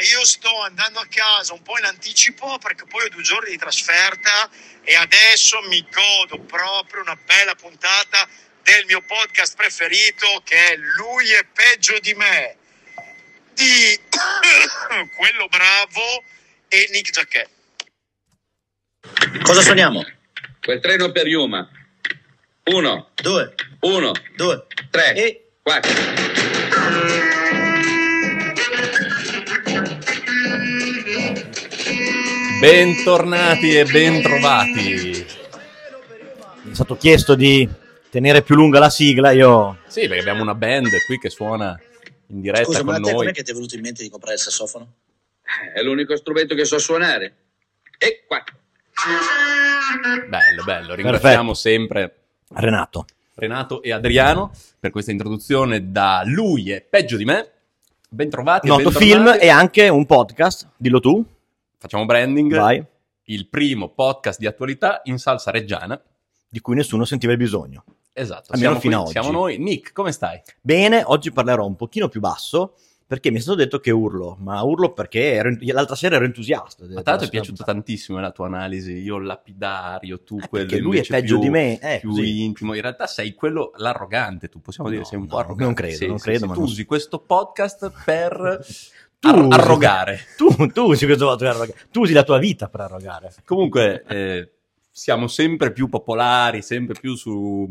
io sto andando a casa un po' in anticipo perché poi ho due giorni di trasferta e adesso mi godo proprio una bella puntata del mio podcast preferito che è Lui è peggio di me di quello bravo e Nick Jacquet. Cosa suoniamo? Quel treno per Yuma. Uno, Due, uno, due, tre, e... quattro. Bentornati e bentrovati. Mi è stato chiesto di tenere più lunga la sigla, io... Sì, perché abbiamo una band qui che suona in diretta Scusa, ma con a te noi. com'è che ti è venuto in mente di comprare il sassofono? È l'unico strumento che so suonare. E quattro. Bello, bello. Ringraziamo sempre Renato. Renato e Adriano per questa introduzione da Lui è peggio di me. Bentrovati. e Noto film e anche un podcast, dillo tu, Facciamo branding. vai, Il primo podcast di attualità in salsa reggiana. di cui nessuno sentiva il bisogno. Esatto. Almeno siamo fino qui, a oggi. Siamo noi. Nick, come stai? Bene, oggi parlerò un pochino più basso, perché mi è stato detto che urlo, ma urlo perché ero- l'altra sera ero entusiasta. A te è piaciuta tantissimo la tua analisi, io lapidario, tu Eh, quello lui è peggio più- di me, eh, più così. intimo. In realtà sei quello l'arrogante, tu possiamo dire No, sei un po' no, arrogante. non credo, Sì, non sì, credo, sì, ma tu non- usi questo podcast per ar- arrogare. Tu, tu usi questo voto per arrogare. Tu usi la tua vita per arrogare. Comunque eh, siamo sempre più popolari, sempre più su-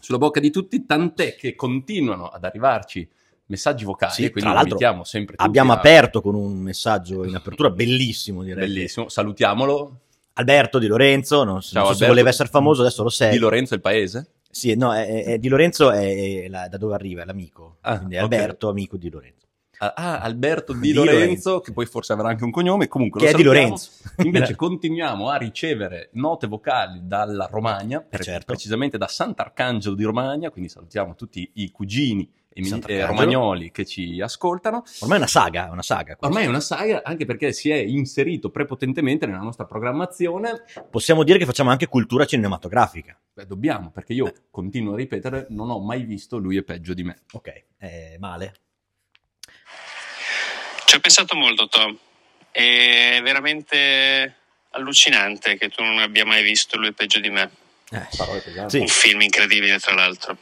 sulla bocca di tutti, tant'è che continuano ad arrivarci messaggi vocali, Sì, quindi tra l'altro invitiamo sempre tutti Abbiamo a- aperto con un messaggio in apertura bellissimo, direi. Bellissimo, salutiamolo. Alberto Di Lorenzo, non, so- Ciao, non so se voleva essere famoso, adesso lo sei. Di Lorenzo il paese? Sì, no, è, è- è Di Lorenzo è, è la- da dove arriva, è l'amico. Ah, Quindi è ok. Alberto, amico di Lorenzo. Ah, ah, Alberto Di, Di Lorenzo, Lorenzo. che poi forse avrà anche un cognome, comunque Che è Di. Lorenzo. Invece continuiamo a ricevere note vocali dalla Romagna, pre- certo. precisamente da Sant'Arcangelo di Romagna, quindi salutiamo tutti i cugini e mi- eh, romagnoli che ci ascoltano. Ormai è una saga, una saga. Ormai è una saga anche perché si è inserito prepotentemente nella nostra programmazione. Possiamo dire che facciamo anche cultura cinematografica. Beh, dobbiamo, perché io Eh. continuo a ripetere, non ho mai visto lui è peggio di me. Ok, è male. Ci ho pensato molto, Tom. È veramente allucinante che tu non abbia mai visto lui peggio di me. Eh. Sì. Un film incredibile, tra l'altro.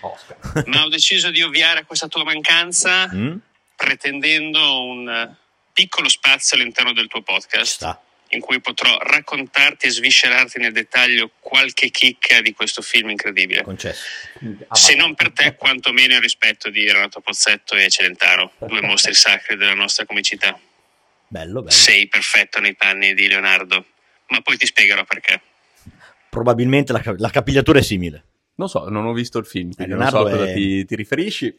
Oscar. Ma ho deciso di ovviare a questa tua mancanza Mm? pretendendo un piccolo spazio all'interno del tuo podcast sta. In cui potrò raccontarti e sviscerarti nel dettaglio qualche chicca di questo film incredibile. Concesso. Se non per te, quantomeno il rispetto di Renato Pozzetto e Celentano, due mostri sacri della nostra comicità. Bello, bello. Sei perfetto nei panni di Leonardo, ma poi ti spiegherò perché. Probabilmente la, la capigliatura è simile. Non so, non ho visto il film, quindi Eh, non so a Leonardo cosa è- ti, ti riferisci.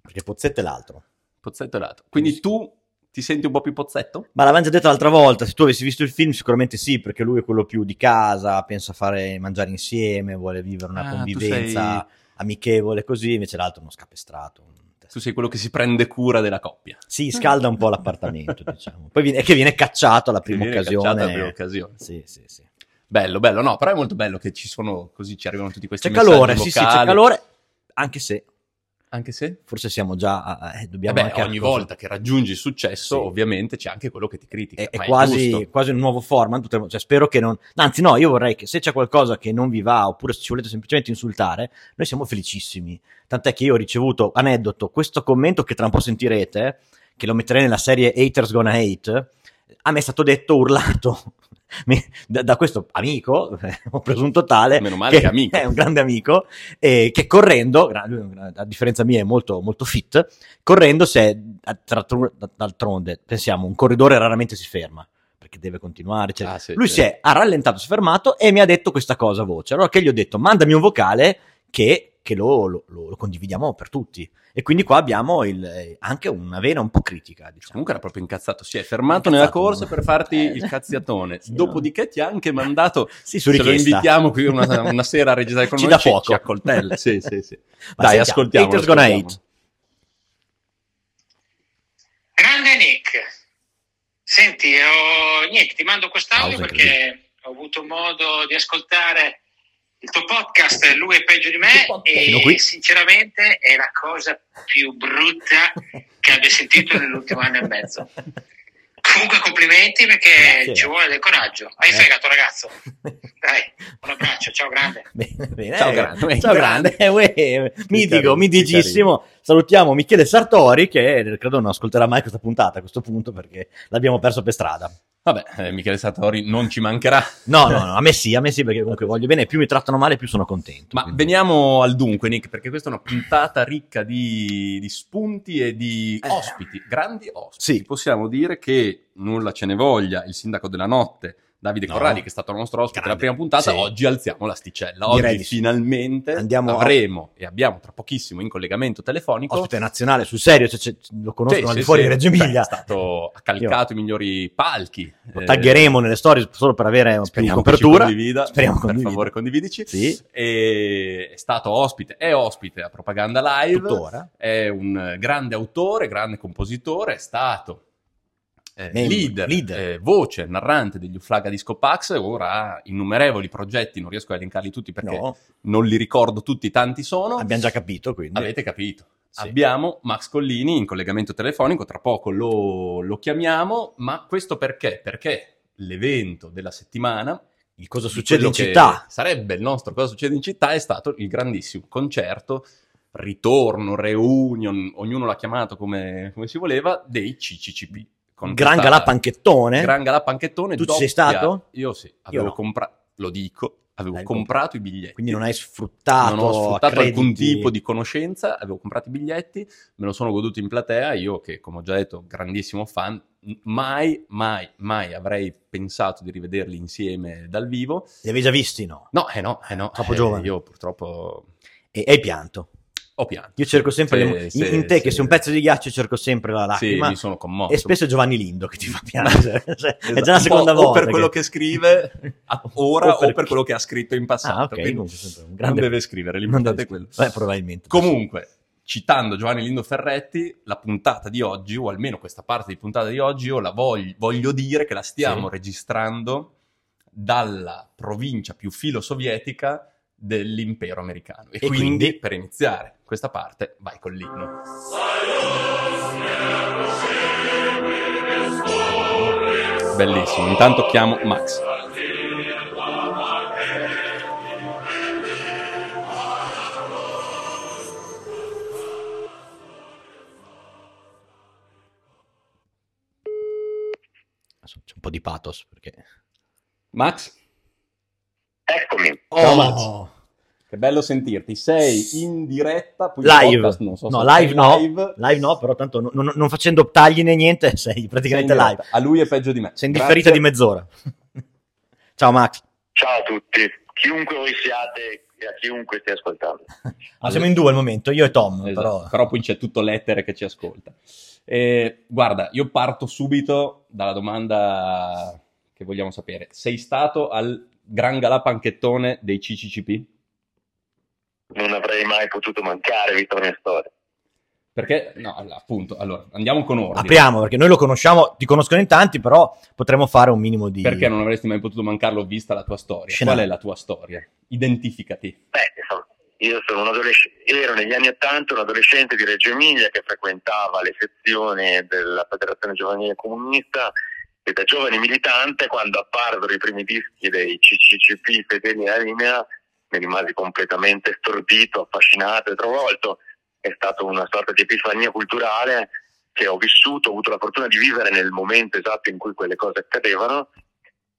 Perché Pozzetto è l'altro. Pozzetto è lato. Quindi tu ti senti un po' più pozzetto? Ma l'avevamo già detto l'altra volta, se tu avessi visto il film sicuramente sì, perché lui è quello più di casa, pensa a fare mangiare insieme, vuole vivere una Ah, convivenza amichevole così, invece l'altro è uno scapestrato. Tu sei quello che si prende cura della coppia. Sì, scalda un po' l'appartamento, diciamo. Poi viene, è che viene cacciato alla prima occasione. cacciato alla prima occasione. Sì, sì, sì. Bello, bello. No, però è molto bello che ci sono così, ci arrivano tutti questi C'è calore, sì, sì, c'è vocali. calore, anche se Anche se? forse siamo già... a- eh, dobbiamo Vabbè, anche ogni cosa- volta che raggiungi il successo, Sì. ovviamente c'è anche quello che ti critica. È, è quasi, giusto. quasi un nuovo format, potremmo- cioè, spero che non... Anzi no, io vorrei che se c'è qualcosa che non vi va oppure se ci volete semplicemente insultare, noi siamo felicissimi. Tant'è che io ho ricevuto, aneddoto, questo commento che tra un po' sentirete, che lo metterei nella serie Haters Gonna Hate, a me è stato detto, urlato, mi- da, da questo amico, ho presunto tale, Meno male che è amico. è un grande amico, eh, che correndo, a differenza mia è molto, molto fit, correndo se, tra- d'altronde, pensiamo, un corridore raramente si ferma, perché deve continuare, eccetera. Ah, sì, lui sì. si è ha rallentato, si è fermato e mi ha detto questa cosa a voce. Allora che gli ho detto, mandami un vocale che, che lo, lo- lo- condividiamo per tutti. E quindi qua abbiamo il- eh, anche una vena un po' critica, diciamo. Comunque era proprio incazzato, si è fermato Incazzato. nella corsa per farti Eh, il cazziatone. sì, Dopodiché ti ha anche mandato, Sì, su se lo richiesta. invitiamo qui una, una sera a registrare con Ci noi, ci, fuoco. ci accoltella. Sì, sì, sì. Ma Dai, sentiamo, ascoltiamo. Haters gonna hate. Grande Nick, senti, ho- niente, ti mando quest'audio Pausa perché ho avuto modo di ascoltare il tuo podcast Lui è peggio di me e qui. sinceramente è la cosa più brutta che abbia sentito nell'ultimo anno e mezzo. Comunque complimenti perché Grazie. ci vuole del coraggio. Hai Eh. fegato ragazzo. Dai, un abbraccio, ciao grande. Bene, bene. Ciao, eh, grande, uè, ciao grande. grande, eh, uè, mitico, carino, mitigissimo. Salutiamo Michele Sartori che eh, credo non ascolterà mai questa puntata a questo punto perché l'abbiamo perso per strada. Vabbè, eh, Michele Sartori non ci mancherà. No, no, no, a me sì, a me sì perché comunque voglio bene, più mi trattano male più sono contento. Ma Quindi- veniamo al dunque, Nick, perché questa è una puntata ricca di, di spunti e di Eh. ospiti, grandi ospiti. Sì. Possiamo dire che nulla ce ne voglia, il sindaco della notte, Davide No. Corradi, che è stato il nostro ospite Grande. nella prima puntata, Sì. oggi alziamo l'asticella. Direi Oggi di sì. finalmente Andiamo a- avremo e abbiamo tra pochissimo in collegamento telefonico Ospite nazionale sul serio, cioè, cioè, lo conoscono Sì, al di sì, fuori di Reggio Beh, Emilia. è stato accalcato i migliori palchi. Lo Eh, taggeremo nelle storie solo per avere ci copertura. condivida. Speriamo per condivida. favore condividici. Sì, E è stato ospite, è ospite a Propaganda Live. tuttora. È un grande autore, grande compositore, è stato eh, leader, leader. eh, voce, narrante degli Uflaga Disco Pax. Ora ha innumerevoli progetti, non riesco a elencarli tutti perché No, non li ricordo tutti, tanti sono. abbiamo già capito, quindi. Avete capito. Sì. Abbiamo Max Collini in collegamento telefonico, tra poco lo, lo chiamiamo, ma questo perché? Perché l'evento della settimana, Il cosa succede in città? Sarebbe il nostro cosa succede in città, è stato il grandissimo concerto, ritorno, reunion, ognuno l'ha chiamato come, come si voleva, dei CCCP. Gran questa- Galà Panchettone. Gran Galà Panchettone. Tu ci sei stato? Io sì, avevo no. comprato, lo dico, avevo Hai comprato i biglietti. Quindi non hai sfruttato, Non ho sfruttato alcun accrediti. tipo di conoscenza, avevo comprato i biglietti, me lo sono goduto in platea, io che come ho già detto grandissimo fan, mai, mai, mai avrei pensato di rivederli insieme dal vivo. Li avevi già visti? No. No, eh no, eh no. Troppo eh, giovane. Io purtroppo e hai pianto. Ho pianto. Io cerco sempre, Sì, le- in, sì, in te che sì. sei un pezzo di ghiaccio, cerco sempre la Sì, lacrima. mi sono commosso. e spesso è Giovanni Lindo che ti fa piangere. Cioè, è Esatto, già la seconda volta. O per quello che, scrive ora o per... quello che ha scritto in passato. Ah, ok. quindi comunque sempre un grande- Non deve scrivere, non l'importante è quello. Beh, probabilmente. Comunque, citando Giovanni Lindo Ferretti, la puntata di oggi, o almeno questa parte di puntata di oggi, io la voglio, voglio dire che la stiamo Sì. registrando dalla provincia più filo-sovietica dell'impero americano. E, E quindi, quindi? per iniziare questa parte, vai con l'inno. Bellissimo. Intanto chiamo Max. C'è un po' di pathos perché... Max? Eccomi. Ciao, Oh, Max. Che bello sentirti. Sei in diretta. poi Live. podcast, non so no, se live no. live. Live no, però tanto non, non- non facendo tagli né niente sei praticamente Sei live. A lui è peggio di me. Sei in differita Grazie. di mezz'ora. Ciao Max. Ciao a tutti, chiunque voi siate e a chiunque stia ascoltando. Ah, siamo in due al momento, io e Tom, Esatto, però... però... poi c'è tutto l'etere che ci ascolta. Eh, guarda, io parto subito dalla domanda che vogliamo sapere. Sei stato al Gran Galà Panchettone dei CCCP? Non avrei mai potuto mancare, visto la mia storia. Perché, no, appunto, allora, andiamo con ordine. Apriamo, perché noi lo conosciamo, ti conoscono in tanti, però potremmo fare un minimo di... Perché non avresti mai potuto mancarlo vista la tua storia? Scenario. Qual è la tua storia? Identificati. Beh, insomma, io sono un adolescente, ero negli anni Ottanta un adolescente di Reggio Emilia che frequentava le sezioni della Federazione Giovanile Comunista e da giovane militante, quando apparvero i primi dischi dei CCCP fedeli alla linea, mi rimasi completamente stordito, affascinato e travolto. È stata una sorta di epifania culturale che ho vissuto, ho avuto la fortuna di vivere nel momento esatto in cui quelle cose accadevano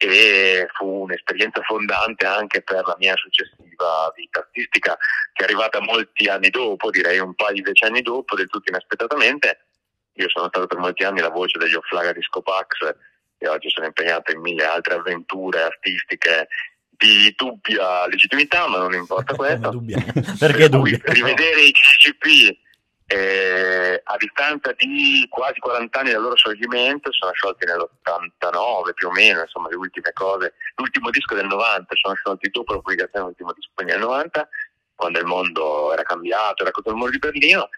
e fu un'esperienza fondante anche per la mia successiva vita artistica che è arrivata molti anni dopo, direi un paio di decenni dopo, del tutto inaspettatamente. Io sono stato per molti anni la voce degli Offlaga Disco Pax e oggi sono impegnato in mille altre avventure artistiche di dubbia legittimità, ma non importa questo. dubbia. Per Perché cui dubbia? rivedere i CCP eh, a distanza di quasi 40 anni dal loro scioglimento, sono sciolti nell'89 più o meno, insomma le ultime cose, l'ultimo disco del 90, sono sciolti dopo la pubblicazione dell'ultimo disco quindi nel 90, quando il mondo era cambiato, era contro il muro di Berlino,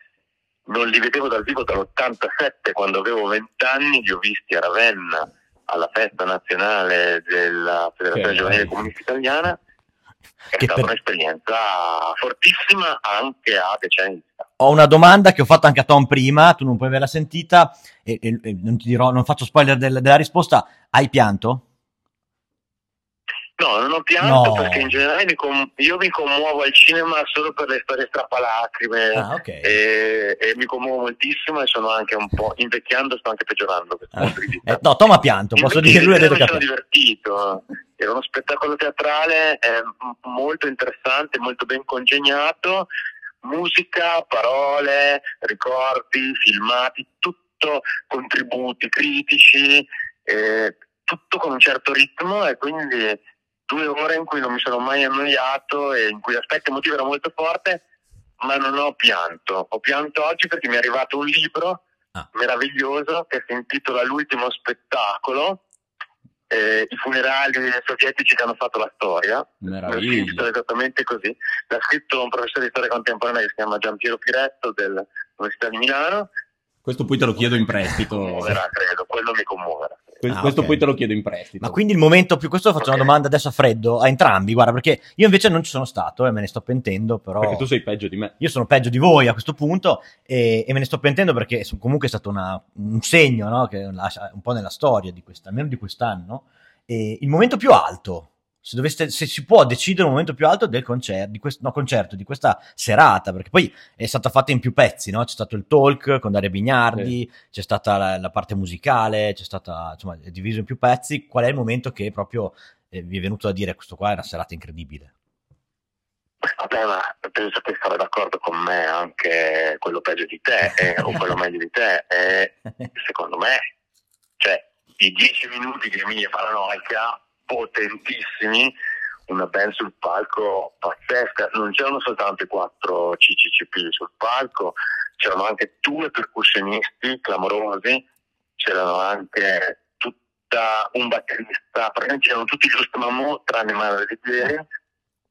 non li vedevo dal vivo dall'87 quando avevo 20 anni, li ho visti a Ravenna alla festa nazionale della Federazione Giovanile. Comunista Italiana È Che stata per- un'esperienza fortissima anche a decenni. Ho una domanda che ho fatto anche a Tom prima, tu non puoi averla sentita, e, e- e non ti dirò, non faccio spoiler del- della risposta. Hai pianto? No, non ho pianto No. perché in generale mi com- io mi commuovo al cinema solo per le storie strappalacrime Ah, ok. e, e mi commuovo moltissimo e sono anche un po' invecchiando, sto anche peggiorando vista. Eh, no, Tom ha pianto, posso Invece dire, lui ha detto mi che ha sono pianto. divertito. Era uno spettacolo teatrale eh, molto interessante, molto ben congegnato. Musica, parole, ricordi, filmati, tutto contributi critici, eh, tutto con un certo ritmo e quindi due ore in cui non mi sono mai annoiato e in cui l'aspetto emotivo era molto forte, ma non ho pianto. Ho pianto oggi perché mi è arrivato un libro Ah. meraviglioso che si intitola L'ultimo spettacolo. eh, I funerali sovietici che hanno fatto la storia. Meraviglia. esattamente così. L'ha scritto un professore di storia contemporanea che si chiama Giampiero Piretto dell'Università di Milano. Questo poi te lo chiedo in Mi prestito. commuoverà, credo, quello mi commuoverà. Que- Ah, Questo ok. poi te lo chiedo in prestito. Ma quindi il momento più... Questo faccio una Ok. domanda adesso a freddo, a entrambi, guarda, perché io invece non ci sono stato e me ne sto pentendo, però... Perché tu sei peggio di me. Io sono peggio di voi a questo punto e, e me ne sto pentendo perché comunque è stato una- un segno, no? Che lascia un po' nella storia di questa, almeno di quest'anno. E il momento più alto, se, doveste, se si può decidere un momento più alto del concerto, di, quest- no, concerto, di questa serata, perché poi è stata fatta in più pezzi, no? C'è stato il talk con Daria Bignardi, c'è stata la, la parte musicale, c'è stata, insomma, è diviso in più pezzi. Qual è il momento che proprio eh, vi è venuto a dire questo qua è una serata incredibile? Vabbè, ma penso che sarà d'accordo con me anche quello peggio di te eh, o quello meglio di te. eh, secondo me, cioè, i dieci minuti di Emilia Paranoica, potentissimi, una band sul palco pazzesca. Non c'erano soltanto i quattro CCCP sul palco, c'erano anche due percussionisti clamorosi, c'erano anche tutta un batterista, praticamente c'erano tutti giusto Mammo tranne Manuel Rivieri,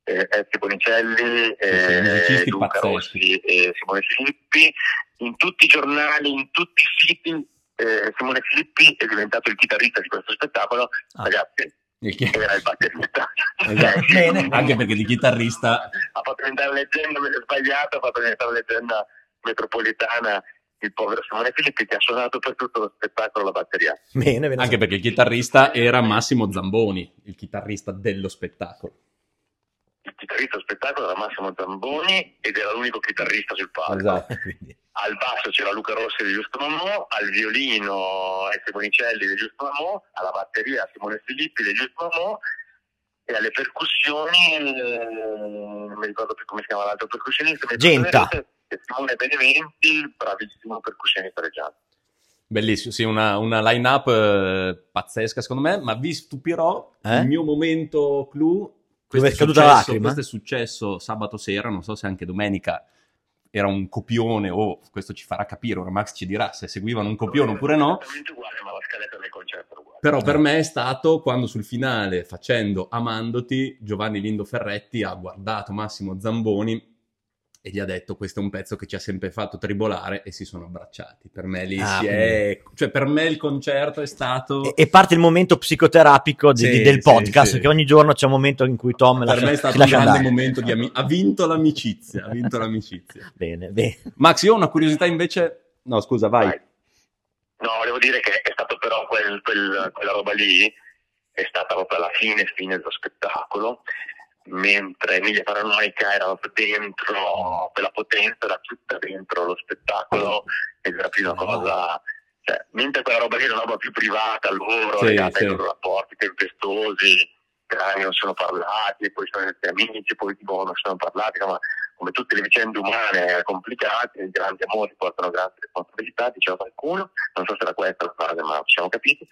eh, Ezio Bonicelli, eh, Luca pazzeschi. Rossi e Simone Filippi. In tutti i giornali, in tutti i siti, eh, Simone Filippi è diventato il chitarrista di questo spettacolo. Ah. Ragazzi, Il chi- era il batterista. Esatto. Bene. Anche perché di chitarrista ha fatto diventare leggenda, me l'ho sbagliato, ha fatto diventare leggenda metropolitana il povero Simone Filippi che ha suonato per tutto lo spettacolo la batteria. Bene, bene. Anche perché il chitarrista era Massimo Zamboni, il chitarrista dello spettacolo. Il chitarrista spettacolo era Massimo Zamboni ed era l'unico chitarrista sul palco. Esatto. Al basso c'era Luca Rossi di Giusto Mamò, al violino Ezio Bonicelli di Giusto Mamò, alla batteria Simone Filippi di Giusto Mamò e alle percussioni, eh, non mi ricordo più come si chiama l'altro percussionista, Genta. Simone Beneventi, bravissimo percussionista reggiano. Bellissimo, sì, una, una line-up eh, pazzesca secondo me, ma vi stupirò, Eh? il mio momento clou... Dove è questo caduta la lacrima? Questo è successo sabato sera, non so se anche domenica era un copione o questo ci farà capire, ora Max ci dirà se seguivano un copione oppure no, Esattamente uguale, ma la scaletta del concerto era uguale. Però per me è stato quando sul finale, facendo Amandoti, Giovanni Lindo Ferretti ha guardato Massimo Zamboni e gli ha detto questo è un pezzo che ci ha sempre fatto tribolare e si sono abbracciati. Per me lì Ah, si è... Cioè per me il concerto è stato... E, e parte il momento psicoterapico di- Sì, di- del sì, podcast, sì. che ogni giorno c'è un momento in cui Tom per lascia, me è stato un grande andare. momento di amicizia. Ha vinto l'amicizia, ha vinto l'amicizia. Bene, bene. Max, io ho una curiosità invece... No, scusa, vai. Vai. No, volevo dire che è stato però quel- quel- quella roba lì, è stata proprio alla fine, fine dello spettacolo, mentre Emilia Paranoica era dentro, quella potenza era tutta dentro lo spettacolo ed era più una cosa... Cioè, mentre quella roba lì era una roba più privata, loro, Sì, legata sì. ai loro rapporti tempestosi, che non sono parlati, poi sono diventati amici, poi boh, non sono parlati, insomma, come tutte le vicende umane complicate, i grandi amori portano grandi responsabilità, diceva qualcuno, non so se era questa la frase, ma ci siamo capiti.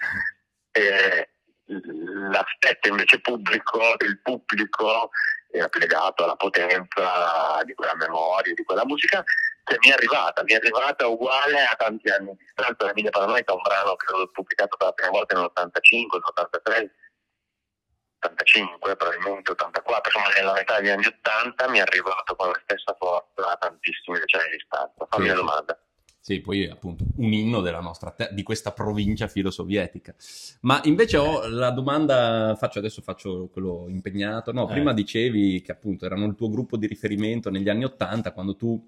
E l'aspetto invece pubblico del pubblico era legato alla potenza di quella memoria, di quella musica che mi è arrivata, mi è arrivata uguale a tanti anni di distanza da Emilia Paranoica, un brano che ho pubblicato per la prima volta nell'85, nell'83, 85, probabilmente 84, insomma nella metà degli anni 80 mi è arrivato con la stessa forza a tantissimi decenni di distanza. Fammi una domanda. Sì, poi appunto un inno della nostra te- di questa provincia filosovietica. Ma invece ho la domanda, faccio adesso faccio quello impegnato. No, Eh. prima dicevi che appunto erano il tuo gruppo di riferimento negli anni Ottanta, quando tu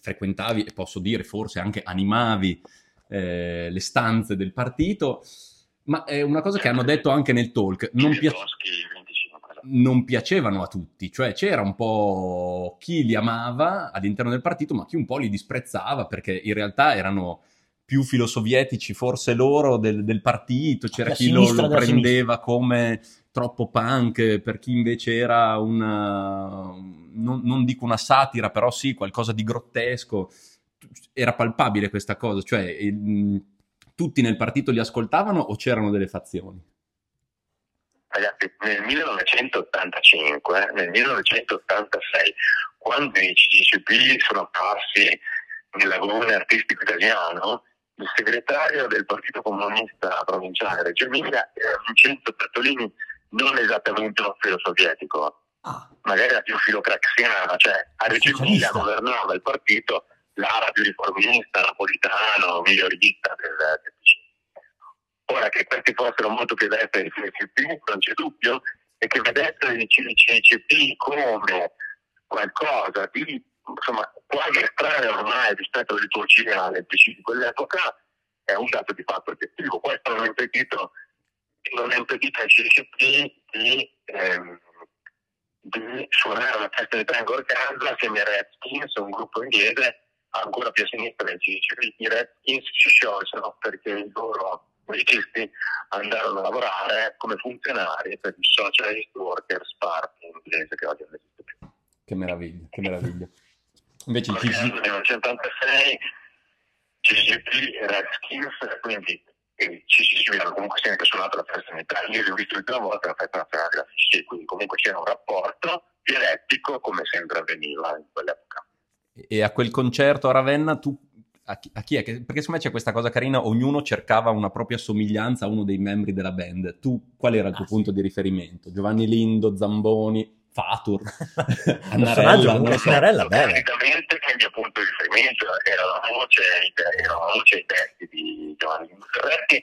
frequentavi e posso dire forse anche animavi eh, le stanze del partito. Ma è una cosa che hanno detto anche nel talk, non, Vivi pia- Boschi 25. esatto. Non piacevano a tutti, cioè c'era un po' chi li amava all'interno del partito, ma chi un po' li disprezzava perché in realtà erano più filosovietici forse loro del, del partito, c'era La chi lo, lo prendeva come troppo punk, per chi invece era una, non, non dico una satira, però sì, qualcosa di grottesco, era palpabile questa cosa, cioè il- tutti nel partito li ascoltavano o c'erano delle fazioni? Ragazzi, nel 1985, nel 1986, quando i CCCP sono apparsi nell'agone artistico italiano, il segretario del Partito Comunista Provinciale Reggio Emilia era Vincenzo Bertolini, non esattamente uno filo sovietico, Ah, magari era più filocraxiana, cioè a Reggio Emilia governava il partito l'ala più riformista, napolitano, migliorista del, del PC. Ora che questi fossero molto più destri del CCP, non c'è dubbio, e che vedessero il CCP come qualcosa di insomma, quasi estraneo ormai rispetto alle liturgie del PC di quell'epoca, è un dato di fatto oggettivo. Questo non ha impedito, non ha impedito al CCP di, ehm, di suonare una festa di tango organza assieme ai Redskins, un gruppo inglese ancora più a sinistra del CCP. I Redskins si sciolsero perché i loro musicisti andarono a lavorare come funzionari per il Socialist Workers Party inglese che oggi non esiste più. Che meraviglia, che meraviglia. Invece il CG... nel 1986 CCP e Redskins, quindi il CCP aveva comunque sempre suonato la festa in Italia, io li ho visto l'ultima volta la festa nazionale della CCP, quindi comunque c'era un rapporto dialettico come sempre avveniva in quell'epoca. E a quel concerto a Ravenna tu a chi, a chi è? Che- perché secondo me c'è questa cosa carina, ognuno cercava una propria somiglianza a uno dei membri della band. Tu qual era il tuo Ah, punto di riferimento? Giovanni Lindo, Zamboni, Fatur, personaggio Annarella, non lo so. Annarella, bene. Praticamente che il mio punto di riferimento era la voce, era la voce e i testi di Giovanni Ferretti.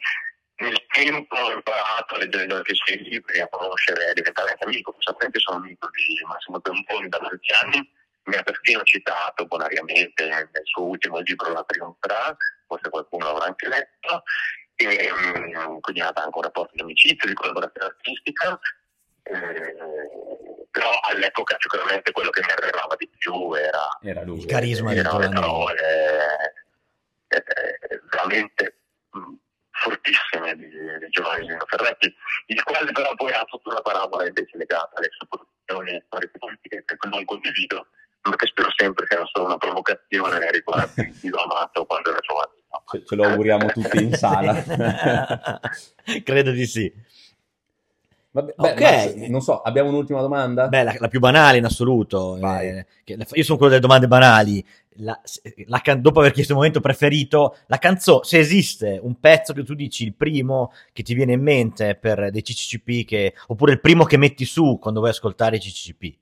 Nel tempo ho imparato a leggere anche i suoi libri, a conoscere, a diventare anche amico. Sapete, sono amico di Massimo Zamponi da molti anni. Mi ha persino citato bonariamente nel suo ultimo libro La Trionferà, forse qualcuno l'avrà anche letto. E, mm, quindi ha anche un rapporto di amicizia, di collaborazione artistica. Eh, però all'epoca sicuramente quello che mi arrivava di più era Era lui. Il carisma di erano le parole eh, eh, veramente mh, fortissime di, di Giovanni Lino Ferretti, il quale però poi ha tutta una parabola invece legata alle sue posizioni storiche politiche che non condivido, ma che spero sempre che era solo una provocazione nei riguardi di Dio Amato quando era giovane. Ce, ce lo auguriamo tutti in sala. Credo di sì. Vabbè, beh, Ok. Max, non so, abbiamo un'ultima domanda? Beh, la, la più banale in assoluto. Eh, che la- io sono quello delle domande banali. La- la can- dopo aver chiesto il momento preferito, la canzone, se esiste un pezzo che tu dici il primo che ti viene in mente per dei CCCP, che, oppure il primo che metti su quando vuoi ascoltare i CCCP.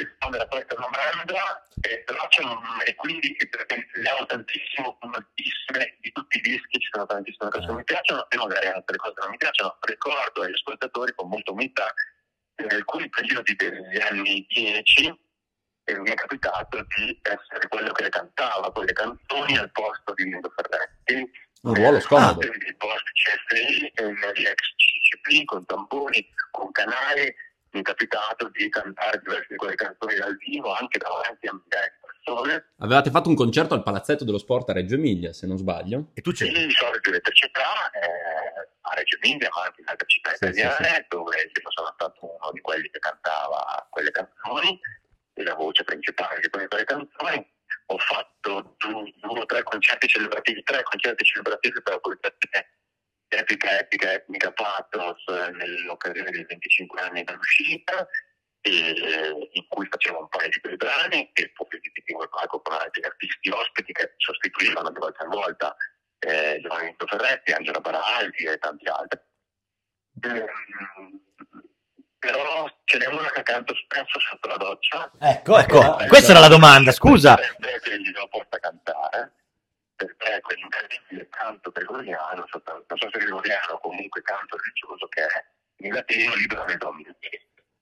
Sappiamo di rispondere a questa domanda, eh, però c'è un, e quindi perché leggo tantissimo, moltissime, di tutti i dischi, ci sono tantissime cose che mi piacciono e magari altre cose che non mi piacciono. Ricordo agli ascoltatori con molta umiltà in alcuni periodi degli anni 10 eh, mi è capitato di essere quello che le cantava quelle canzoni al posto di Lindo Ferretti. Un ruolo scomodo. Eh, Di post CFI, e negli ex CCP, con tamburi, con canali, mi è capitato di cantare diverse di quelle canzoni dal vivo anche davanti a migliaia di persone. Avevate fatto un concerto al Palazzetto dello Sport a Reggio Emilia, se non sbaglio. E tu Sì, c'eri? di solito in altre città, eh, a Reggio Emilia, ma anche in altre città Sì, sì, italiane, dove sono stato uno di quelli che cantava quelle canzoni, e la voce principale di quelle, quelle canzoni. Ho fatto due, due o tre concerti celebrativi, tre concerti celebrativi per la politica epica, epica, etnica pathos eh, nell'occasione dei 25 anni dall'uscita, e, in cui facevo un paio di quei brani e poi dividevo il palco con altri artisti ospiti che sostituivano di volta in volta eh, Giovanni Vinto Ferretti, Angela Baraldi e tanti altri. Ehm, però ce n'è una che canto spesso sotto la doccia. Ecco, ecco, Eh, questa era la domanda, scusa. Perché gli porta a cantare, perché quell'incredibile canto gregoriano, non so se gregoriano o comunque canto religioso che è in latino libera me domine.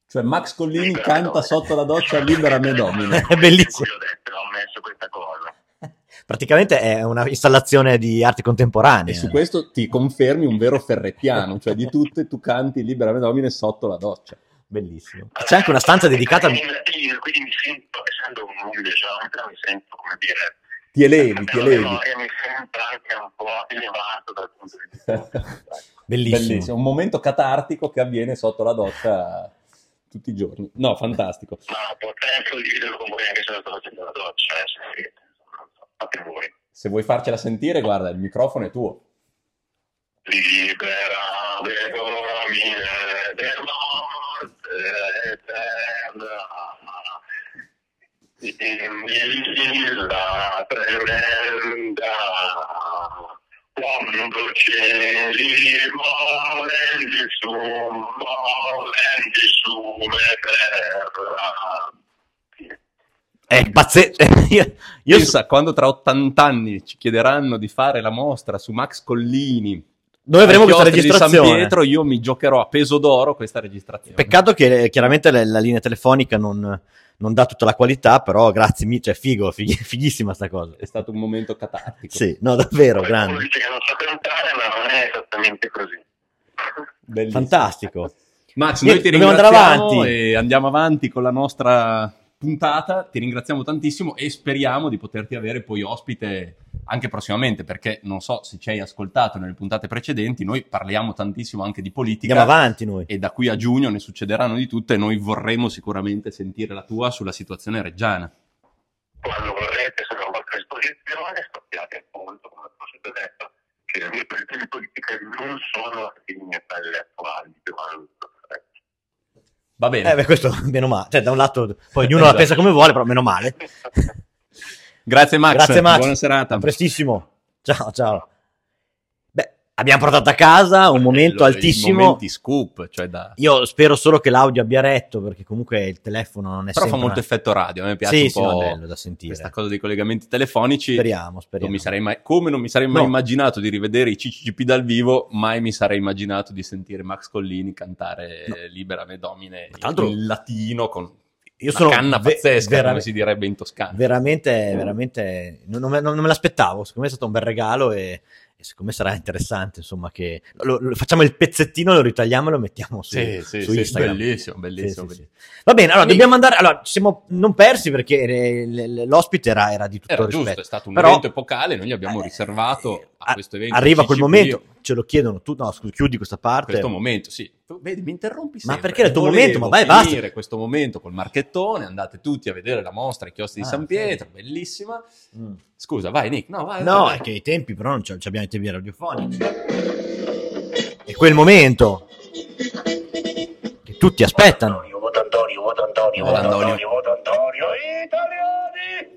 Cioè Max Collini canta sotto la doccia libera me domine. È bellissimo. Io ho detto, ho messo questa cosa. Praticamente è una installazione di arte contemporanea. E su questo ti confermi un vero ferrettiano, cioè di tutte tu canti libera me domine sotto la doccia. Bellissimo. C'è anche una stanza dedicata... in latino, quindi mi sento, essendo un geometra, mi sento, come dire, Ti elevi, ti per la elevi. memoria mi sento anche un po' elevato dal punto di vista. Bellissimo. Bellissimo, un momento catartico che avviene sotto la doccia tutti i giorni. No, fantastico. Ma potrei condividerlo con voi anche se lo sto facendo la doccia, eh, Fate voi. Se vuoi farcela sentire, guarda, il microfono è tuo. Libera le domine del In la tremenda quando cieli morendi su, morendi su terra. È pazzesco. Io, io Pensa, quando tra 80 anni ci chiederanno di fare la mostra su Max Collini, noi avremo questa chiostri di San registrazione. Pietro, io mi giocherò a peso d'oro questa registrazione. Peccato che eh, chiaramente la, la linea telefonica non, non dà tutta la qualità, però grazie mille, cioè figo, fighi- fighissima sta cosa. È stato un momento catartico. Sì, no, davvero, Qualcuno grande. dice che non so cantare, ma non è esattamente così. Bellissimo. Fantastico. Max, noi ti ringraziamo avanti. e andiamo avanti con la nostra puntata. Ti ringraziamo tantissimo e speriamo di poterti avere poi ospite anche prossimamente, perché non so se ci hai ascoltato nelle puntate precedenti, noi parliamo tantissimo anche di politica. Andiamo avanti noi. E da qui a giugno ne succederanno di tutte e noi vorremmo sicuramente sentire la tua sulla situazione reggiana. Quando vorrete, sono a vostra disposizione, sappiate appunto, come ho sempre detto, che le mie posizioni politiche non sono le mie pelle attuali, Va bene. Eh, beh, questo meno male. Cioè, da un lato, poi ognuno Esatto. la pensa come vuole, però meno male. Grazie Max. Grazie Max. Buona serata. A prestissimo. Ciao, ciao. Beh, abbiamo portato a casa un momento Bello, altissimo. momenti scoop, cioè da... Io spero solo che l'audio abbia retto, perché comunque il telefono non è Però fa sempre... molto una- effetto radio, a me piace Sì, un sì, po' bello da sentire. questa cosa dei collegamenti telefonici. Speriamo, speriamo. Non mi sarei mai, come non mi sarei mai No. immaginato di rivedere i CCCP dal vivo, mai mi sarei immaginato di sentire Max Collini cantare No. Libera me domine Tra l'altro- in latino con Io sono canna ve- pazzesca, vera- come si direbbe in toscano. veramente, veramente, non, non me, non me l'aspettavo. Secondo me è stato un bel regalo e, e secondo me sarà interessante. Insomma, che lo- lo- facciamo il pezzettino, lo ritagliamo e lo mettiamo su, Sì, sì, su sì, Instagram. bellissimo, bellissimo. bellissimo. Va bene, allora dobbiamo andare. Allora, ci siamo non persi perché eh, l'ospite era, era di tutto Era rispetto. giusto, è stato un Però- evento epocale, noi gli abbiamo Eh, riservato a a- questo evento. Arriva quel momento, ce lo chiedono tu. No, scusa, chiudi questa parte. questo momento, sì. Tu, vedi, mi interrompi Ma sempre. perché è il tuo momento? Ma vai, basta. questo momento col marchettone, andate tutti a vedere la mostra ai chiostri di Ah, San sì. Pietro, bellissima. Mm. Scusa, vai Nick, no, vai. No, vai. è che i tempi però non abbiamo i tempi radiofonici. È quel momento che tutti aspettano. Voto Antonio, voto Antonio, Voto Antonio. voto Antonio. Italiani!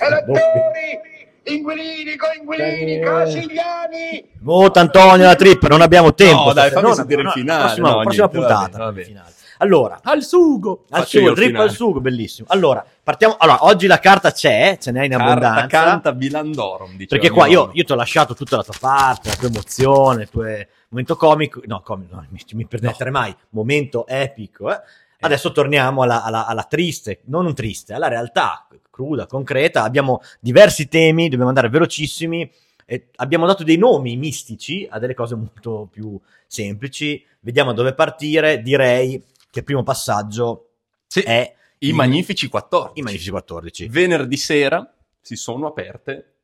Elettori! Inquilini, coinquilini, casigliani! Vota Antonio la trip, non abbiamo tempo. No, dai, fammi No, sentire no, il finale. Prossima, No, prossima niente, va puntata. bene, va bene. Allora, Al sugo! al sugo, il drip finale. al sugo, bellissimo. Allora, partiamo. Allora, oggi la carta c'è, ce n'è in Carta abbondanza. canta Bilandorum, diceva Perché qua io, io ti ho lasciato tutta la tua parte, la tua emozione, il tuo momento comico. No, comico, no, mi, mi permettere mai. Momento epico. eh. Adesso torniamo alla, alla- alla triste, non triste, alla realtà cruda, concreta. Abbiamo diversi temi, dobbiamo andare velocissimi. e abbiamo dato dei nomi mistici a delle cose molto più semplici. Vediamo dove partire. Direi che il primo passaggio Sì, è i Magnifici 14. i Magnifici 14. Venerdì sera si sono aperte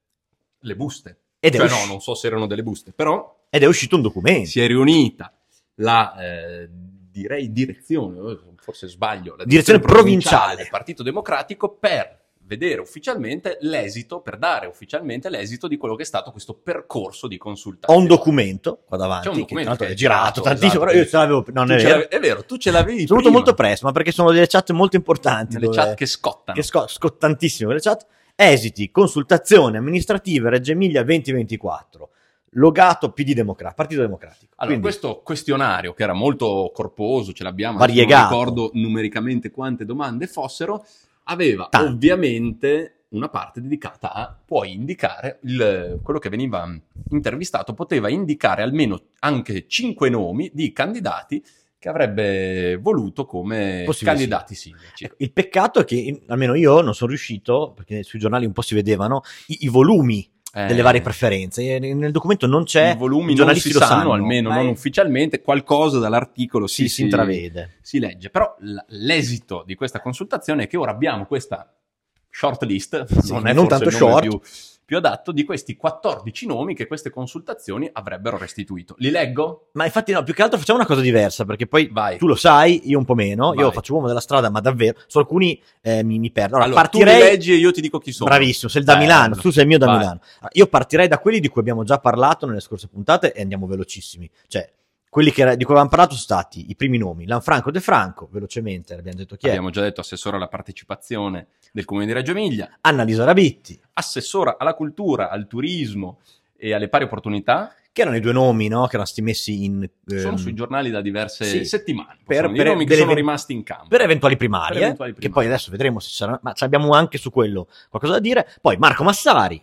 le buste. Ed cioè, usci- no, non so se erano delle buste, però ed è uscito un documento. si è riunita la, eh, direi, direzione, forse sbaglio, la Direzione provinciale. del Partito Democratico per vedere ufficialmente l'esito, per dare ufficialmente l'esito di quello che è stato questo percorso di Ho consultazione. un documento qua davanti, C'è un che documento l'altro che è girato girato, tantissimo, esatto. però io ce l'avevo, non è vero. è vero, tu ce l'avevi Sono venuto molto presto, ma perché sono delle chat molto importanti. dove- chat che scottano. che sco- scottantissime quelle chat. Esiti, consultazione amministrativa Reggio Emilia 2024. Logato PD Democratico, Partito Democratico. Allora, Quindi, questo questionario che era molto corposo, ce l'abbiamo, Variegato. non ricordo numericamente quante domande fossero, aveva Tanti. ovviamente una parte dedicata a puoi indicare il- quello che veniva intervistato poteva indicare almeno anche cinque nomi di candidati che avrebbe voluto come Possibili candidati sindaci. ecco, il peccato è che almeno io non sono riuscito, perché sui giornali un po' si vedevano, i, i volumi Eh, delle varie preferenze. Nel documento non c'è, I volumi i non si lo sanno, sanno, almeno non è- ufficialmente, qualcosa dall'articolo si, si, si intravede. si legge. Però l'esito di questa consultazione è che ora abbiamo questa short list, Sì, non è non tanto short. più, più adatto, di questi 14 nomi che queste consultazioni avrebbero restituito. Li leggo? Ma infatti no, più che altro facciamo una cosa diversa, perché poi Vai. tu lo sai, io un po' meno, io Vai. faccio uomo della strada, ma davvero, su alcuni eh, mi, mi perdo. Allora, Allora, tu partirei... li leggi e io ti dico chi sono. Bravissimo, sei da Bello. Milano, tu sei il mio da Vai. Milano. Io partirei da quelli di cui abbiamo già parlato nelle scorse puntate e andiamo velocissimi. Cioè, quelli che, di cui avevamo parlato sono stati i primi nomi, Lanfranco De Franco, velocemente, abbiamo detto chi è, Abbiamo già detto assessore alla partecipazione del comune di Reggio Emilia, Annalisa Rabitti, assessora alla cultura, al turismo e alle pari opportunità. che erano i due nomi, no? Che erano stati messi in... Sono ehm, sui giornali da diverse sì. settimane. Per- Per, nomi che sono rimasti in campo. per eventuali primarie, Per eventuali che primarie. poi adesso vedremo se ci saranno, ma abbiamo anche su quello qualcosa da dire. Poi Marco Massari,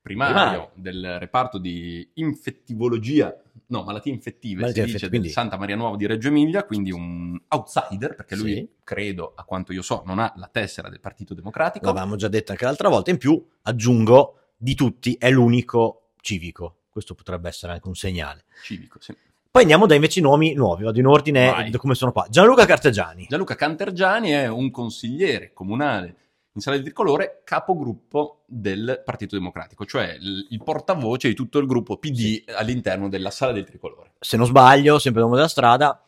primario, Primario. del reparto di infettivologia, no, malattie infettive, Malattie si infettive, dice, quindi- di Santa Maria Nuova di Reggio Emilia, quindi un outsider, perché lui, Sì. credo, a quanto io so, non ha la tessera del Partito Democratico. l'avevamo già detto anche l'altra volta, in più aggiungo, di tutti è l'unico civico. Questo potrebbe essere anche un segnale. Civico, sì. Poi andiamo da invece i nomi nuovi, vado in ordine Vai. come sono qua. Gianluca Cartegiani. Gianluca Cantergiani è un consigliere comunale in Sala del Tricolore, capogruppo del Partito Democratico, cioè il, il portavoce di tutto il gruppo PD all'interno della Sala del Tricolore. Se non sbaglio, sempre l'uomo della strada,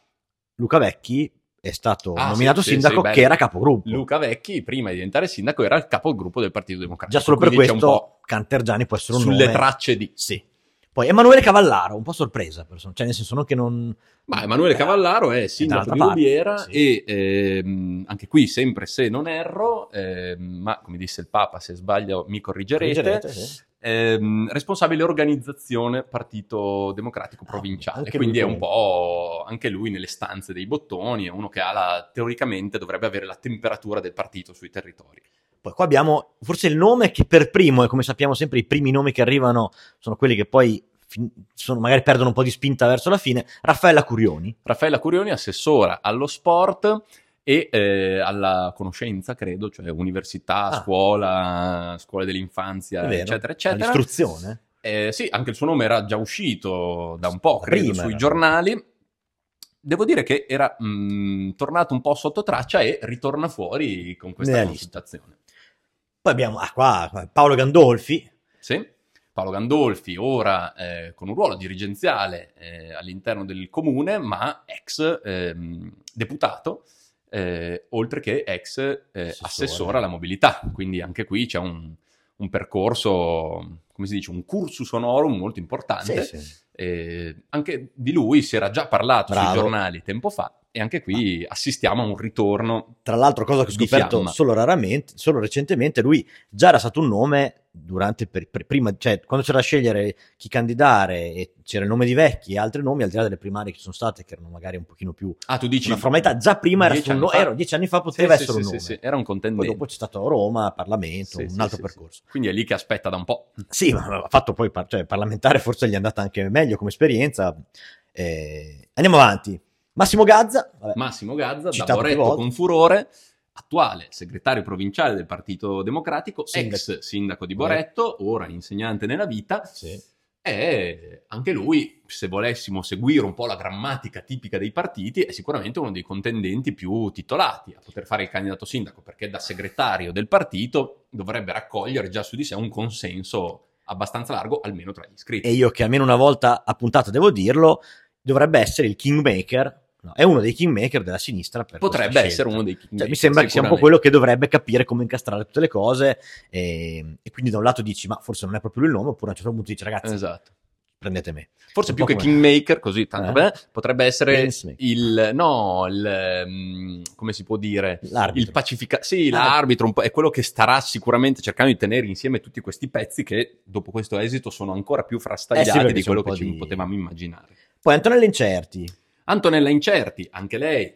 Luca Vecchi è stato Ah, nominato sì, sì, sindaco sì, bello. che era capogruppo. Luca Vecchi, prima di diventare sindaco, era il capogruppo del Partito Democratico. Già solo per questo Cantergiani può essere un sulle nome. tracce di... Sì. Poi Emanuele Cavallaro, un po' sorpresa, persona- cioè nel senso non che non... Ma Emanuele Eh, Cavallaro è sindaco di Rubiera sì. e ehm, anche qui, sempre se non erro, ehm, ma come disse il Papa, se sbaglio mi corrigerete, Corrigerete, sì. ehm, responsabile organizzazione Partito Democratico Provinciale. Ah, quindi è un po' anche lui nelle stanze dei bottoni, è uno che ha la, teoricamente dovrebbe avere la temperatura del partito sui territori. Poi qua abbiamo forse il nome che per primo, e come sappiamo sempre i primi nomi che arrivano sono quelli che poi sono- magari perdono un po' di spinta verso la fine, Raffaella Curioni. Raffaella Curioni, assessora allo sport e eh, alla conoscenza, credo, cioè università, Ah. scuola, scuole dell'infanzia, vero, eccetera, eccetera. All'istruzione. Eh, sì, anche il suo nome era già uscito da un po', credo, prima sui giornali. Devo dire che era mh, tornato un po' sotto traccia e ritorna fuori con questa consultazione. Poi abbiamo ah, qua, Paolo Gandolfi, Sì. Paolo Gandolfi, ora eh, con un ruolo dirigenziale eh, all'interno del comune, ma ex ehm, deputato, eh, oltre che ex eh, Assessore. assessore alla mobilità. Quindi anche qui c'è un, un percorso, come si dice, un cursus honorum molto importante. Sì, sì. Eh, anche di lui si era già parlato Bravo. sui giornali tempo fa e anche qui assistiamo a un ritorno. Tra l'altro, cosa che ho scoperto solo raramente, solo recentemente, lui già era stato un nome durante, per- per- prima, cioè quando c'era da scegliere chi candidare e c'era il nome di Vecchi e altri nomi, al di là delle primarie che ci sono state, che erano magari un pochino più Ah, tu dici... una formalità, già prima era dieci anni no- fa? ero- dieci anni fa poteva Sì, essere sì, un nome. sì, era un contendente. Poi dopo c'è stato Roma, Parlamento, un altro percorso. Quindi è lì che aspetta da un po'. Sì, ma ha fatto poi par- cioè, parlamentare, forse gli è andata anche meglio come esperienza. Eh, andiamo avanti. Massimo Gazza, vabbè, Massimo Gazza, da Boretto con furore, attuale segretario provinciale del Partito Democratico, Sindaco. ex sindaco di Boretto, ora insegnante nella vita, sì. e anche lui, se volessimo seguire un po' la grammatica tipica dei partiti, è sicuramente uno dei contendenti più titolati a poter fare il candidato sindaco, perché da segretario del partito dovrebbe raccogliere già su di sé un consenso abbastanza largo, almeno tra gli iscritti. e io che almeno una volta a puntata devo dirlo, dovrebbe essere il kingmaker, no, è uno dei kingmaker della sinistra. Potrebbe essere uno dei Cioè, mi sembra che sia un po' quello che dovrebbe capire come incastrare tutte le cose e, e quindi da un lato dici ma forse non è proprio lui il nome oppure a un certo punto dici ragazzi Esatto. Prendete me. Forse più che come- Kingmaker, così tanto Eh? beh, potrebbe essere il no, il mm, come si può dire? L'arbitro. Il pacifica sì, Ah. l'arbitro un po', è quello che starà sicuramente cercando di tenere insieme tutti questi pezzi che dopo questo esito sono ancora più frastagliati Eh sì, di quello che po' ci di- potevamo immaginare. Poi Antonella Incerti, Antonella Incerti, anche lei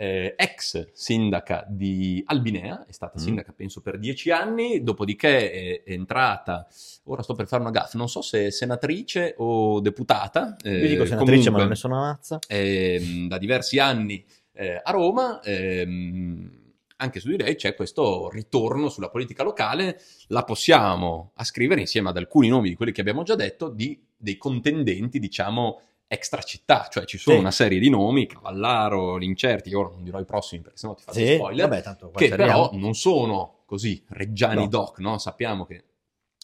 eh, ex sindaca di Albinea, è stata Mm. sindaca penso per dieci anni, dopodiché è, è entrata, ora sto per fare una gaffa, non so se è senatrice o deputata. io eh, dico senatrice ma comunque, non ne sono una mazza. ehm, da diversi anni eh, a Roma. ehm, anche su di lei c'è questo ritorno sulla politica locale, la possiamo ascrivere insieme ad alcuni nomi di quelli che abbiamo già detto, di, dei contendenti, diciamo, extra città, cioè ci sono Sì. una serie di nomi, Cavallaro, L'incerti, ora non dirò i prossimi perché sennò ti faccio Sì, spoiler, vabbè, tanto che però non sono così reggiani No. doc, no? Sappiamo che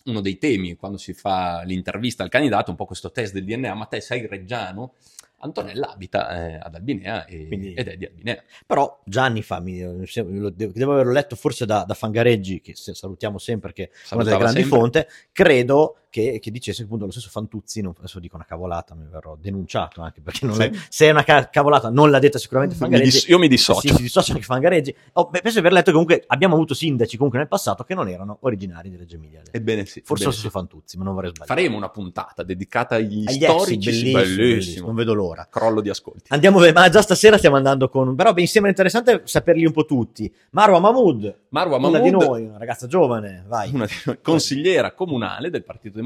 uno dei temi quando si fa l'intervista al candidato è un po' questo test del DNA, ma te sei reggiano? Antonella abita eh, ad Albinea e- Quindi- ed è di Albinea. Però già anni fa, mi- devo, devo averlo letto forse da, da Fangareggi, che salutiamo sempre, che è una delle grandi sempre. fonte, credo che, che dicesse appunto lo stesso Fantuzzi, non- adesso dico una cavolata, mi verrò denunciato anche perché non Sì. è- se è una ca- cavolata non l'ha detta sicuramente Mi Fangareggi. dis- io mi dissocio. Sì, si dissocia anche Fangareggi. Oh, beh, penso di aver letto che comunque abbiamo avuto sindaci comunque nel passato che non erano originari di Reggio Emilia. Ebbene sì. Forse lo stesso sì. Fantuzzi, ma non vorrei sbagliare. Faremo una puntata dedicata agli, Agli ex, storici. sì, bellissimo, bellissimo. bellissimo, non vedo l'ora. Crollo di ascolti. Andiamo, ma già stasera stiamo andando con. Però mi sembra interessante saperli un po' tutti. Marwa Mahmood, Marwa una Mahmood, di noi, una ragazza giovane, vai. una di noi, consigliera comunale del Partito Democratico,